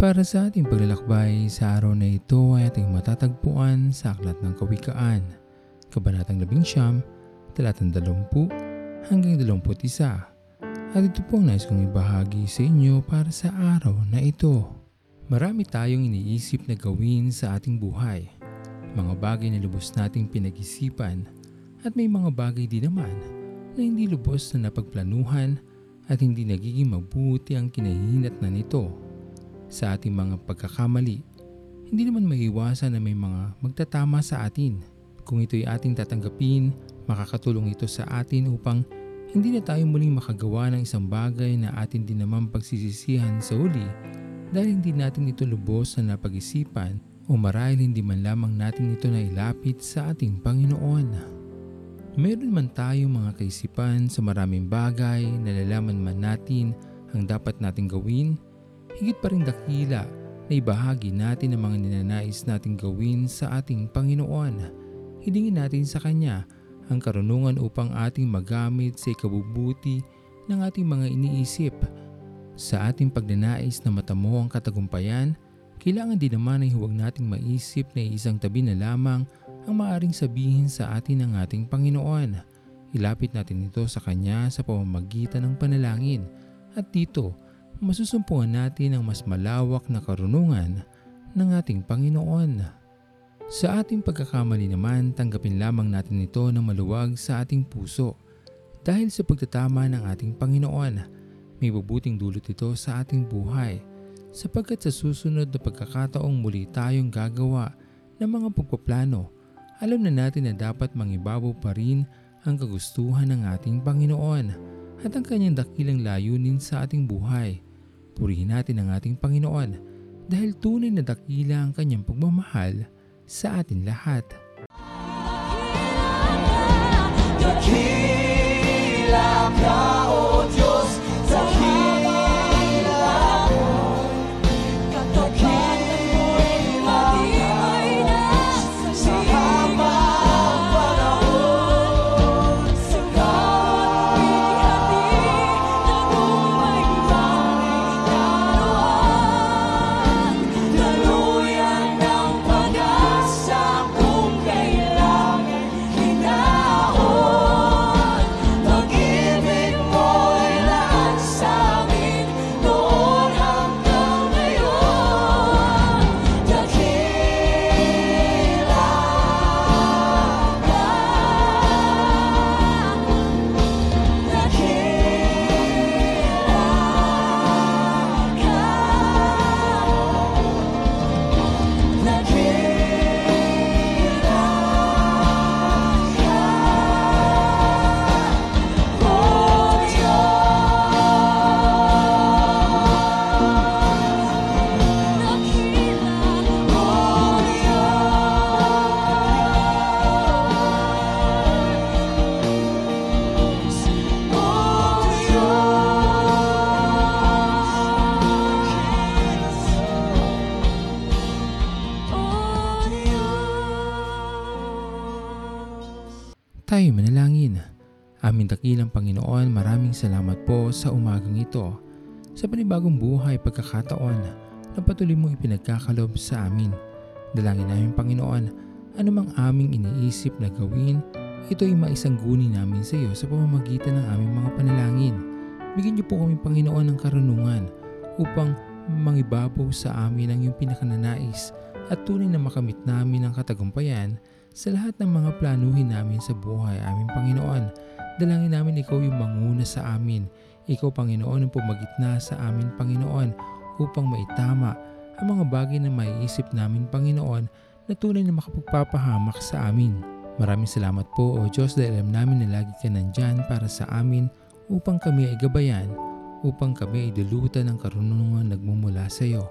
Para sa ating paglalakbay sa araw na ito ay ating matatagpuan sa Aklat ng Kawikaan, Kabanatang 11, Talatang 20 hanggang 21. At ito po ang nais kong ibahagi sa inyo para sa araw na ito. Marami tayong iniisip na gawin sa ating buhay. Mga bagay na lubos nating pinag-isipan at may mga bagay din naman na hindi lubos na napagplanuhan at hindi nagiging mabuti ang kinahinat na nito sa ating mga pagkakamali, hindi naman maiiwasan na may mga magtatama sa atin. Kung ito'y ating tatanggapin, makakatulong ito sa atin upang hindi na tayo muling makagawa ng isang bagay na atin din naman pagsisisihan sa uli dahil hindi natin ito lubos na napag-isipan o marahil hindi man lamang natin ito na ilapit sa ating Panginoon. Meron man tayong mga kaisipan sa maraming bagay na lalaman man natin ang dapat nating gawin higit pa rin dakila na ibahagi natin ang mga ninanais nating gawin sa ating Panginoon. Hilingin natin sa Kanya ang karunungan upang ating magamit sa ikabubuti ng ating mga iniisip. Sa ating pagnanais na matamo ang katagumpayan, kailangan din naman ay huwag nating maisip na isang tabi na lamang ang maaring sabihin sa atin ng ating Panginoon. Ilapit natin ito sa Kanya sa pamamagitan ng panalangin at dito masusumpungan natin ang mas malawak na karunungan ng ating Panginoon. Sa ating pagkakamali naman, tanggapin lamang natin ito ng maluwag sa ating puso. Dahil sa pagtatama ng ating Panginoon, may bubuting dulot ito sa ating buhay sapagkat sa susunod na pagkakataong muli tayong gagawa ng mga pagpaplano, alam na natin na dapat mangibabaw pa rin ang kagustuhan ng ating Panginoon at ang kanyang dakilang layunin sa ating buhay. Purihin natin ang ating Panginoon dahil tunay na dakila ang kanyang pagmamahal sa atin lahat. Dakila Tayo manalangin. Aming dakilang Panginoon, maraming salamat po sa umagang ito. Sa panibagong buhay pagkakataon na patuloy mong ipinagkakalob sa amin. Dalangin namin Panginoon, anumang aming iniisip na gawin, ito ay maisangguni namin sa iyo sa pamamagitan ng aming mga panalangin. Bigyan niyo po kami Panginoon ng karunungan upang mangibabaw sa amin ang iyong pinakananais at tunay na makamit namin ang katagumpayan sa lahat ng mga planuhin namin sa buhay, aming Panginoon. Dalangin namin ikaw yung manguna sa amin. Ikaw, Panginoon, ang pumagitna sa amin, Panginoon, upang maitama ang mga bagay na maiisip namin, Panginoon, na tunay na makapagpapahamak sa amin. Maraming salamat po, O Diyos, dahil alam namin na lagi ka nandyan para sa amin upang kami ay gabayan, upang kami ay dulutan ng karunungan nagmumula sa iyo.